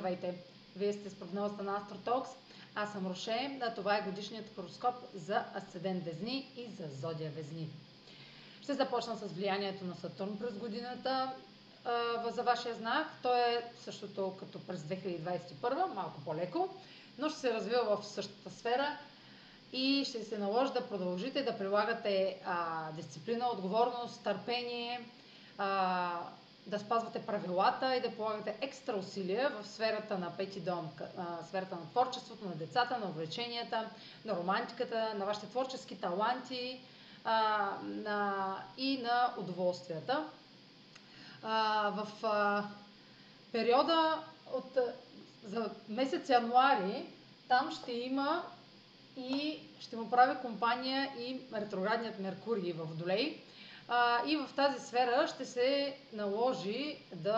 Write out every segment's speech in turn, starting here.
Здравейте! Вие сте с прогнозата на AstroTalks. Аз съм Роше, а това е годишният хороскоп за Асцендент Везни и за Зодия Везни. Ще започна с влиянието на Сатурн през годината за вашия знак. То е същото като през 2021, малко по-леко, но ще се развива в същата сфера и ще се наложи да продължите да прилагате а, дисциплина, отговорност, търпение, а, да спазвате правилата и да полагате екстра усилия в сферата на пети дом, сферата на творчеството, на децата, на увлеченията, на романтиката, на вашите творчески таланти а, на, и на удоволствията. А, в а, периода от, за месец януари там ще има и ще му прави компания и ретроградният Меркурий в Водолей. А, и в тази сфера ще се наложи да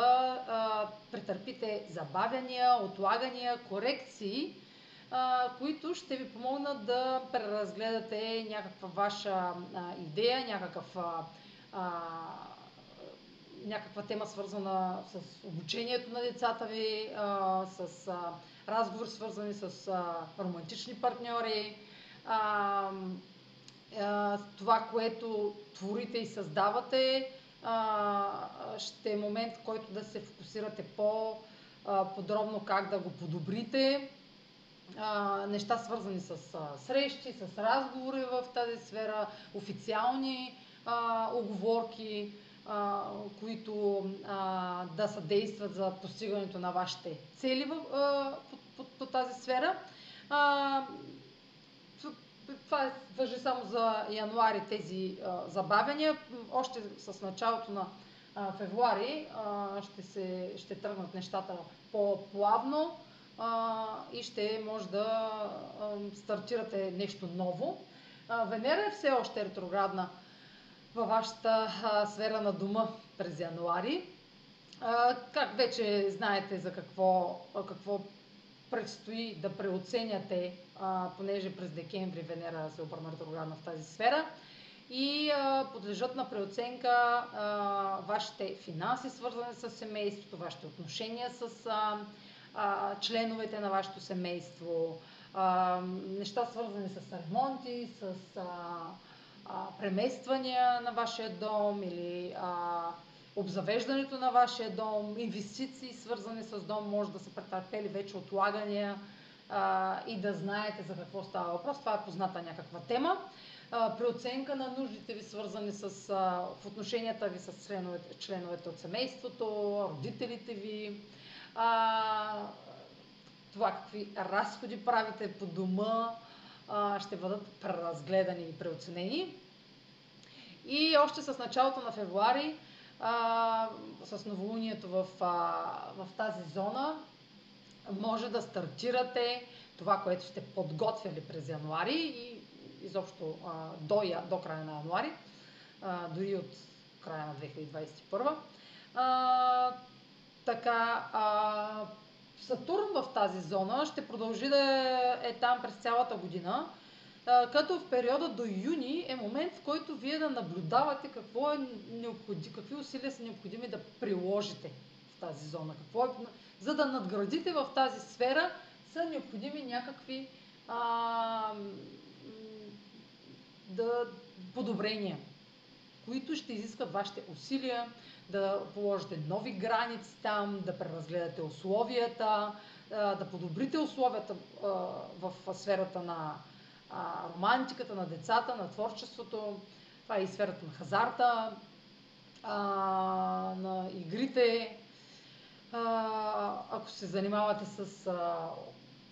а, претърпите забавяния, отлагания, корекции, а, които ще ви помогнат да преразгледате някаква ваша а, идея, някакъв, а, някаква тема свързана с обучението на децата ви, а, с а, разговор свързани с а, романтични партньори. А, това, което творите и създавате, ще е момент, в който да се фокусирате по-подробно как да го подобрите. Неща свързани с срещи, с разговори в тази сфера, официални оговорки, които да съдействат за постигането на вашите цели по тази сфера това въжи само за януари тези а, забавяния. Още с началото на а, февруари а, ще, се, ще тръгнат нещата по-плавно а, и ще може да а, стартирате нещо ново. А, Венера е все още ретроградна във вашата а, сфера на дома през януари. А, как вече знаете за какво, какво предстои да преоценяте, понеже през декември Венера се обърна ретроградна в тази сфера и подлежат на преоценка вашите финанси, свързани с семейството, вашите отношения с членовете на вашето семейство, неща свързани с ремонти, с премествания на вашия дом или обзавеждането на вашия дом, инвестиции свързани с дом, може да са претърпели вече отлагания а, и да знаете за какво става въпрос. Това е позната някаква тема. А, при оценка на нуждите ви, свързани с, а, в отношенията ви с членовете, членовете от семейството, родителите ви, а, това какви разходи правите по дома, а, ще бъдат преразгледани и преоценени. И още с началото на февруари а, с новолунието в, а, в тази зона, може да стартирате това, което сте подготвяли през януари и изобщо а, до, до края на януари, а, дори от края на 2021. А, така, а, Сатурн в тази зона ще продължи да е там през цялата година като в периода до юни е момент, в който вие да наблюдавате какво е необходи, какви усилия са необходими да приложите тази зона. Какво е, за да надградите в тази сфера са необходими някакви а, да, подобрения, които ще изискат вашите усилия, да положите нови граници там, да преразгледате условията, да подобрите условията в сферата на романтиката на децата, на творчеството. Това е и сферата на хазарта, на игрите. А, ако се занимавате с а,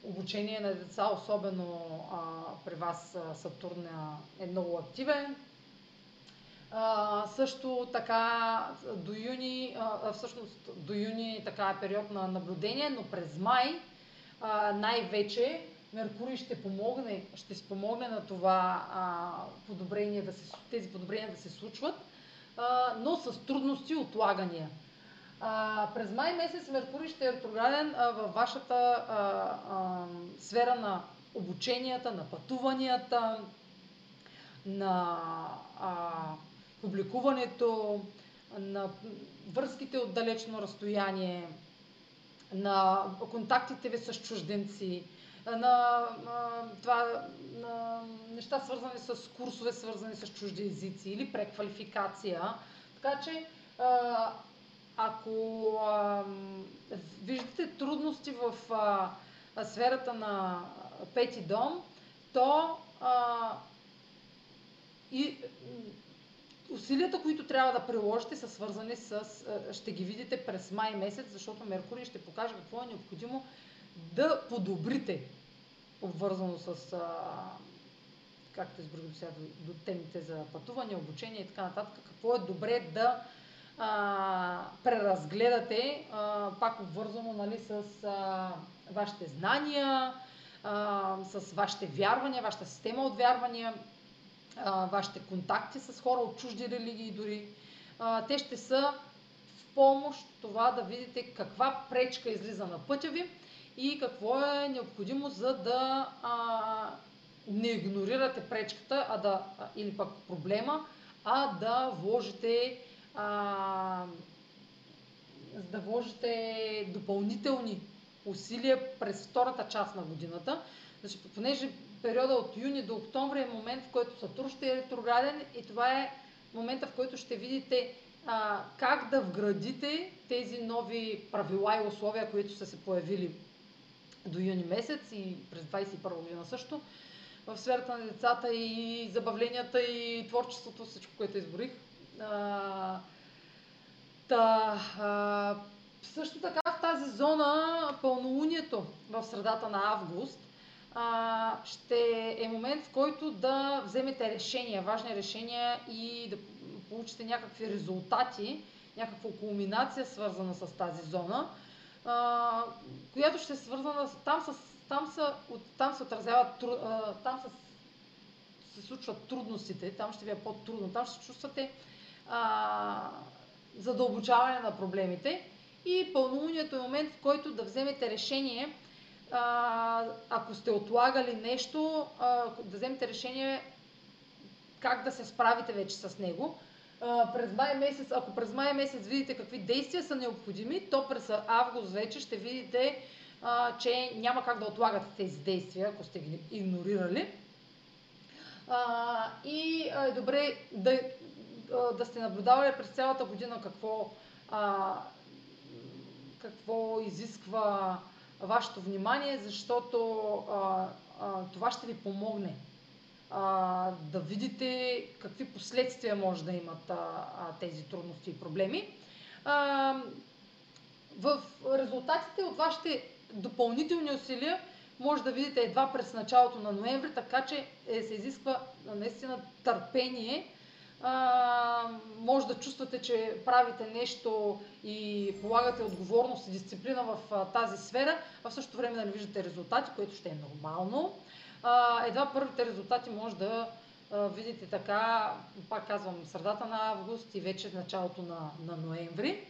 обучение на деца, особено а, при вас Сатурн е много активен. А, също така до юни, а, всъщност до юни така е период на наблюдение, но през май най-вече Меркурий ще помогне, ще спомогне на това а, подобрение да се, тези подобрения да се случват, а, но с трудности отлагания. А, през май месец Меркурий ще е ретрограден във вашата а, а, сфера на обученията, на пътуванията, на а, публикуването, на връзките от далечно разстояние, на контактите ви с чужденци, на, на, това, на неща свързани с курсове, свързани с чужди езици или преквалификация. Така че, а, ако а, виждате трудности в а, сферата на пети дом, то а, и усилията, които трябва да приложите, са свързани с... Ще ги видите през май месец, защото Меркурий ще покаже какво е необходимо да подобрите, обвързано с... Както изброих до сега, до темите за пътуване, обучение и така нататък, какво е добре да а, преразгледате, а, пак обвързано нали, с а, вашите знания, а, с вашите вярвания, вашата система от вярвания, а, вашите контакти с хора от чужди религии дори. А, те ще са в помощ това да видите каква пречка излиза на пътя ви и какво е необходимо за да а, не игнорирате пречката, а да, или пък проблема, а да вложите а, да вложите допълнителни усилия през втората част на годината, защото понеже периода от юни до октомври е момент, в който Сатурн ще е ретрограден и това е момента, в който ще видите а, как да вградите тези нови правила и условия, които са се появили до юни месец и през 21 година също в сферата на децата и забавленията и творчеството, всичко, което изборих. Та, а, също така в тази зона пълнолунието в средата на август а, ще е момент, в който да вземете решения, важни решения и да получите някакви резултати, някаква кулминация свързана с тази зона, а, която ще е свързана там, с, там, са, от, там се отразяват, там са, се случват трудностите, там ще ви е по-трудно, там ще чувствате задълбочаване на проблемите и пълнолунието е момент, в който да вземете решение, а, ако сте отлагали нещо, а, да вземете решение как да се справите вече с него. А, през май месец, ако през май месец видите какви действия са необходими, то през август вече ще видите, а, че няма как да отлагате тези действия, ако сте ги игнорирали. А, и е добре да, да сте наблюдавали през цялата година какво, а, какво изисква вашето внимание, защото а, а, това ще ви помогне а, да видите какви последствия може да имат а, а, тези трудности и проблеми. А, в резултатите от вашите допълнителни усилия може да видите едва през началото на ноември, така че е, се изисква наистина търпение а, може да чувствате, че правите нещо и полагате отговорност и дисциплина в а, тази сфера, а в същото време да не виждате резултати, което ще е нормално. А, едва първите резултати може да а, видите така, пак казвам, средата на август и вече началото на, на ноември.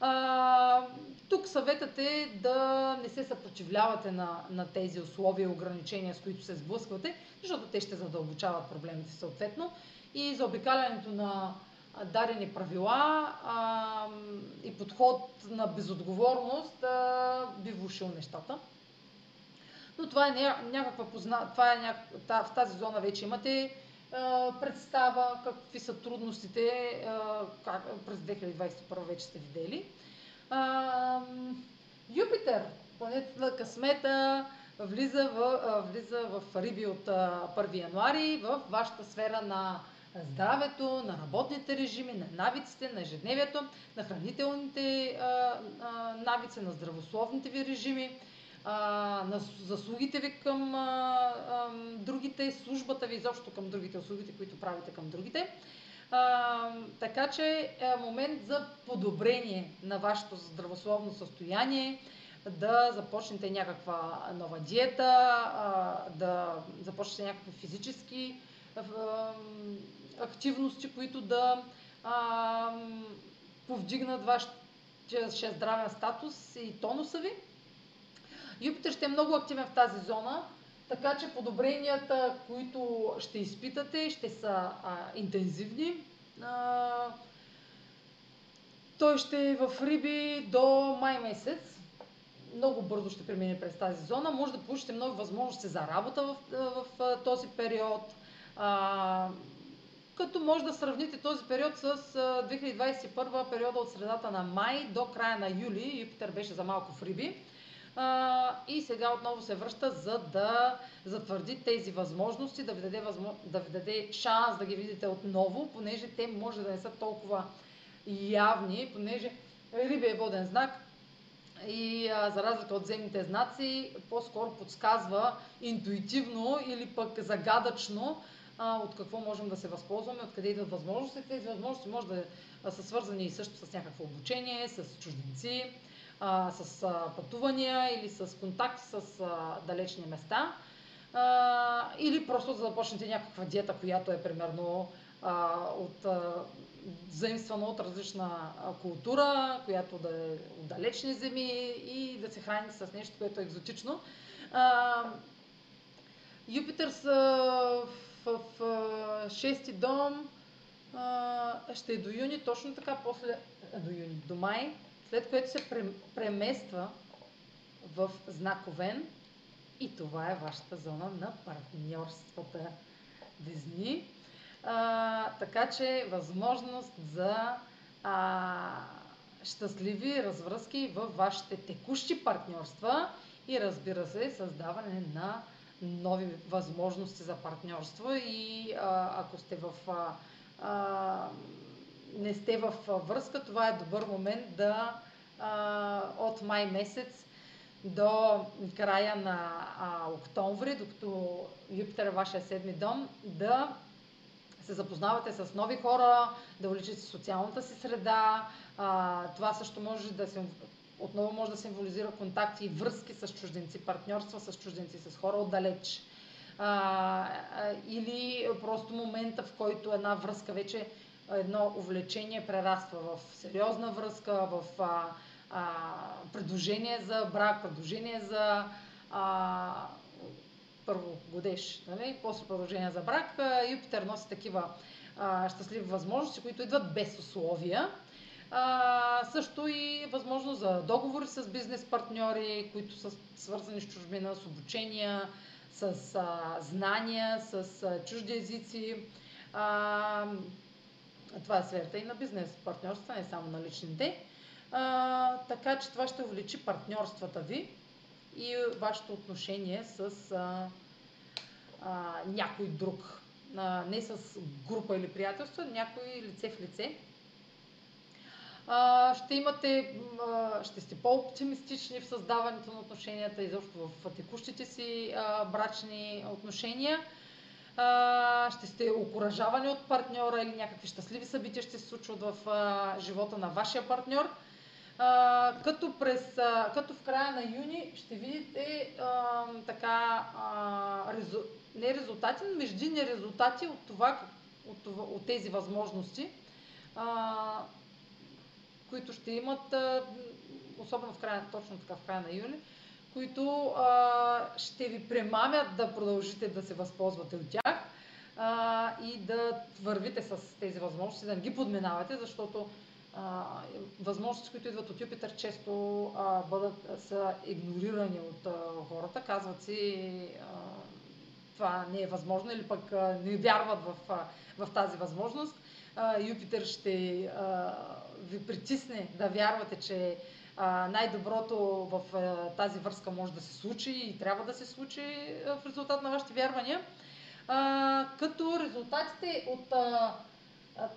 А, тук съветът е да не се съпротивлявате на, на тези условия и ограничения, с които се сблъсквате, защото те ще задълбочават проблемите съответно и за обикалянето на дадени правила а, и подход на безотговорност а, би влушил нещата. Но това е някаква позна... това е няк... в тази зона вече имате а, представа какви са трудностите, а, как... през 2021 вече сте видели. А, Юпитер, планетата на късмета, влиза в, влиза в Риби от 1 януари в вашата сфера на здравето, на работните режими, на навиците, на ежедневието, на хранителните навици, на здравословните ви режими, на заслугите ви към другите, службата ви изобщо към другите, услугите, които правите към другите. А, така че е момент за подобрение на вашето здравословно състояние, да започнете някаква нова диета, а, да започнете някакви физически активности, които да а, повдигнат вашия здравен статус и тонуса ви. Юпитер ще е много активен в тази зона, така че подобренията, които ще изпитате, ще са а, интензивни. А, той ще е в Риби до май месец. много бързо ще премине през тази зона. Може да получите нови възможности за работа в, в, в този период. А, като може да сравните този период с 2021 периода от средата на май до края на юли. Юпитер беше за малко в Риби. И сега отново се връща, за да затвърди тези възможности, да ви, даде възмо... да ви даде шанс да ги видите отново, понеже те може да не са толкова явни, понеже Риби е воден знак и за разлика от земните знаци, по-скоро подсказва интуитивно или пък загадъчно а, от какво можем да се възползваме, откъде идват възможности. Тези възможности може да са свързани и също с някакво обучение, с чужденци, а, с а, пътувания или с контакт с а, далечни места. А, или просто да започнете някаква диета, която е примерно а, от а, заимствана от различна култура, която да е от далечни земи и да се храните с нещо, което е екзотично. А, Юпитър са в, в шести дом а, ще е до юни, точно така, после до юни, до май, след което се премества в знаковен и това е вашата зона на партньорствата. Везни. А, така че възможност за а, щастливи развръзки в вашите текущи партньорства и разбира се създаване на нови възможности за партньорство и а, ако сте в а, а, не сте в връзка, това е добър момент да а, от май месец до края на а, октомври, докато Юпитер е вашия седми дом, да се запознавате с нови хора, да увеличите социалната си среда. А, това също може да се отново може да символизира контакти и връзки с чужденци, партньорства с чужденци, с хора отдалеч. А, или просто момента, в който една връзка вече, едно увлечение прераства в сериозна връзка, в а, а, предложение за брак, предложение за а, първо годеш, нали? после предложение за брак. Юпитер носи такива а, щастливи възможности, които идват без условия. А, също и възможност за договори с бизнес партньори, които са свързани с чужбина, с обучения, с а, знания, с а, чужди езици. А, това е сферата и на бизнес партньорства, не само на личните. А, така че това ще увеличи партньорствата ви и вашето отношение с а, а, някой друг. А, не с група или приятелство, някой лице в лице ще имате, ще сте по-оптимистични в създаването на отношенията, изобщо в текущите си брачни отношения. Ще сте окоръжавани от партньора или някакви щастливи събития ще се случват в живота на вашия партньор. като, през, като в края на юни ще видите така, резу, не резултати, но междинни резултати от, това, от, това, от тези възможности които ще имат, особено в края, точно така в края на юли, които а, ще ви премамят да продължите да се възползвате от тях а, и да вървите с тези възможности, да не ги подминавате, защото а, възможности, които идват от Юпитър, често а, бъдат, са игнорирани от а, хората. Казват си, а, това не е възможно или пък а, не вярват в, а, в тази възможност. А, Юпитър ще а, ви притисне да вярвате, че най-доброто в а, тази връзка може да се случи и трябва да се случи а, в резултат на вашите вярвания. А, като резултатите от а,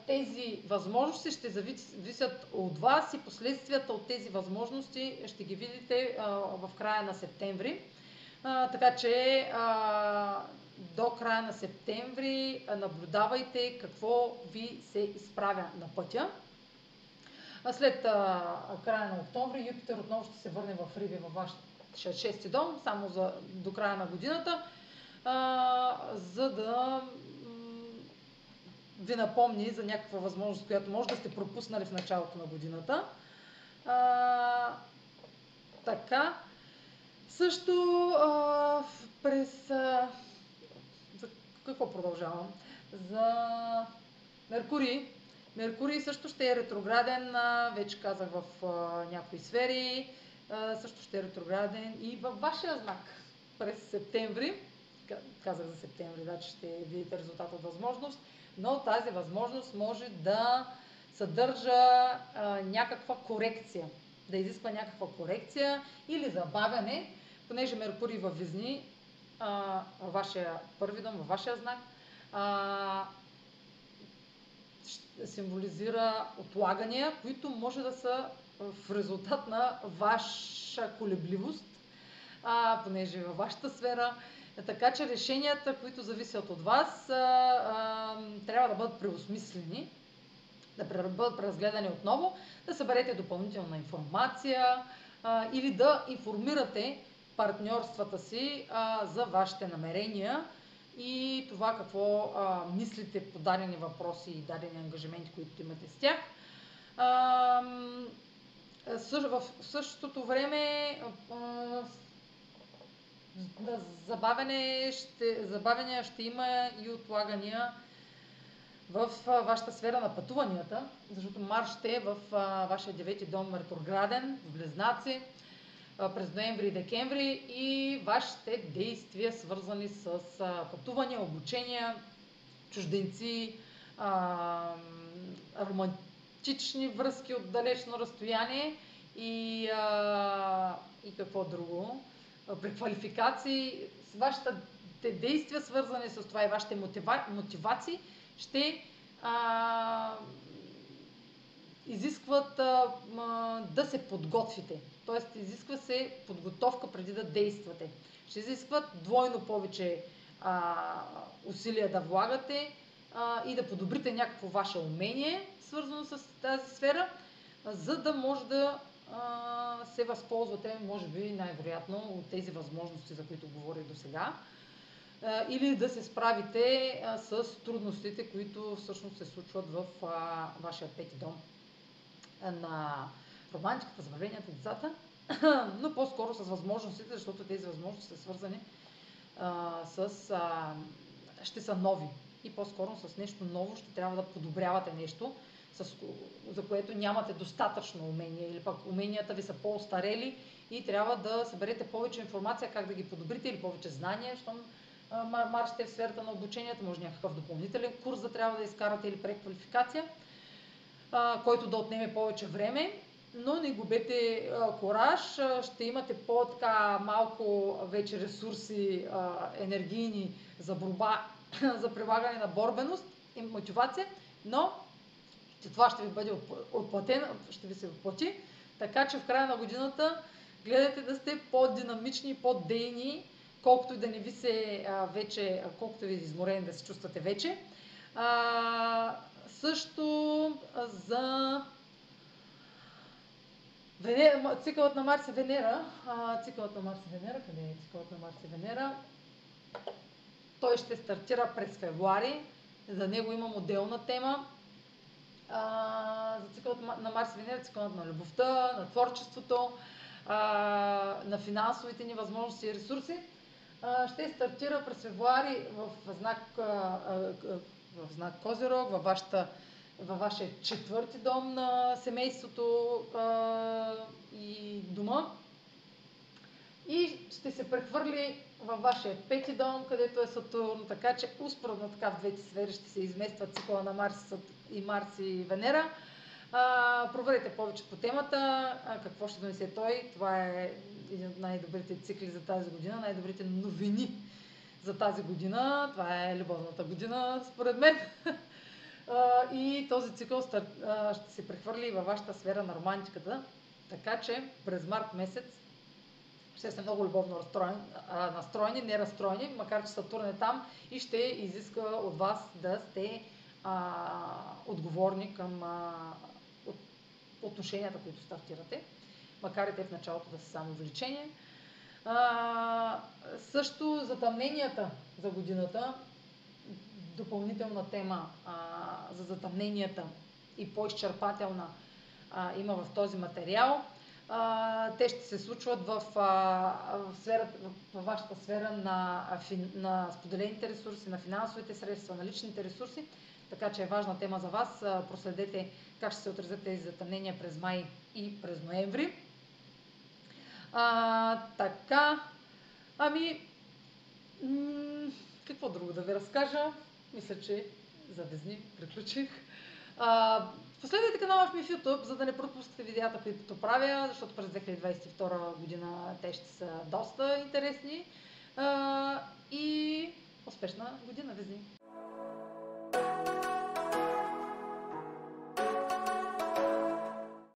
тези възможности ще зависят от вас и последствията от тези възможности ще ги видите а, в края на септември. А, така че а, до края на септември наблюдавайте какво ви се изправя на пътя. А след а, края на октомври Юпитер отново ще се върне в Риби във вашия шести дом, само за, до края на годината, а, за да ви напомни за някаква възможност, която може да сте пропуснали в началото на годината. А, така. Също а, през... А, за какво продължавам? За Меркурий Меркурий също ще е ретрограден, вече казах в някои сфери. също ще е ретрограден и във вашия знак през септември. Казах за септември, да, че ще видите резултат от възможност, но тази възможност може да съдържа а, някаква корекция, да изисква някаква корекция или забавяне, понеже Меркурий във Визни, а, във вашия първи дом, във вашия знак, а, символизира отлагания, които може да са в резултат на ваша колебливост, а, понеже е във вашата сфера. Така че решенията, които зависят от вас, а, а, трябва да бъдат преосмислени, да бъдат преразгледани отново, да съберете допълнителна информация а, или да информирате партньорствата си а, за вашите намерения и това какво а, мислите по дадени въпроси и дадени ангажименти, които имате с тях. А, в същото време забавяне ще, забавяне ще има и отлагания в вашата сфера на пътуванията, защото Марс ще е в вашия девети дом ретрограден, в Близнаци, през ноември и декември и вашите действия, свързани с пътувания, обучения, чужденци, романтични връзки от далечно разстояние и, и какво друго, преквалификации, с вашите действия, свързани с това и вашите мотива, мотивации, ще а, изискват а, да се подготвите. Тоест, изисква се подготовка преди да действате. Ще изискват двойно повече а, усилия да влагате а, и да подобрите някакво ваше умение, свързано с тази сфера, а, за да може да а, се възползвате, може би най-вероятно, от тези възможности, за които говорих до сега. Или да се справите а, с трудностите, които всъщност се случват в а, вашия пети дом на романтиката, забавленията, децата, но по-скоро с възможностите, защото тези възможности са свързани с... А, ще са нови. И по-скоро с нещо ново ще трябва да подобрявате нещо, с, за което нямате достатъчно умение или пък уменията ви са по-остарели и трябва да съберете повече информация как да ги подобрите или повече знания, защото маршите в сферата на обучението, може някакъв допълнителен курс да трябва да изкарате или преквалификация, който да отнеме повече време, но не губете а, кораж, ще имате по-така малко вече ресурси а, енергийни за борба, за прилагане на борбеност и мотивация, но че това ще ви бъде отплатено, ще ви се отплати. Така че в края на годината гледайте да сте по-динамични, по-дейни, колкото и да не ви се а, вече, колкото ви изморени да се чувствате вече. А, също за Венера, цикълът на Марс и Венера. А, цикълът на Марс и Венера, къде е цикълът на Марс и Венера? Той ще стартира през февруари. За него имам отделна тема а, за цикълът на Марс и Венера, цикълът на любовта, на творчеството, а, на финансовите ни възможности и ресурси. А, ще стартира през февруари в знак, а, а, в знак Козирог, във, вашата, във вашия четвърти дом на семейството а, и дома. И ще се прехвърли във вашия пети дом, където е Сатурн, така че успоредно така в двете сфери ще се измества цикъла на Марс и Марс и Венера. А, проверете повече по темата, а, какво ще донесе той. Това е един от най-добрите цикли за тази година, най-добрите новини за тази година. Това е любовната година, според мен. А, и този цикъл ще се прехвърли във вашата сфера на романтиката. Така че през март месец ще сте много любовно настроени, настроени, не разстроени, макар че Сатурн е там и ще изиска от вас да сте а, отговорни към а, от, отношенията, които стартирате, макар и те в началото да са само увеличение. А, също затъмненията за годината, допълнителна тема а, за затъмненията и по-изчерпателна а, има в този материал а, те ще се случват в, а, в, сферата, в, вашата сфера на, на споделените ресурси, на финансовите средства, на личните ресурси. Така че е важна тема за вас. Проследете как ще се отразят тези затъмнения през май и през ноември. А, така. Ами, м- какво друго да ви разкажа? Мисля, че за Везни приключих. А, последвайте канала ми в YouTube, за да не пропускате видеята, които правя, защото през 2022 година те ще са доста интересни. А, и успешна година, Везни!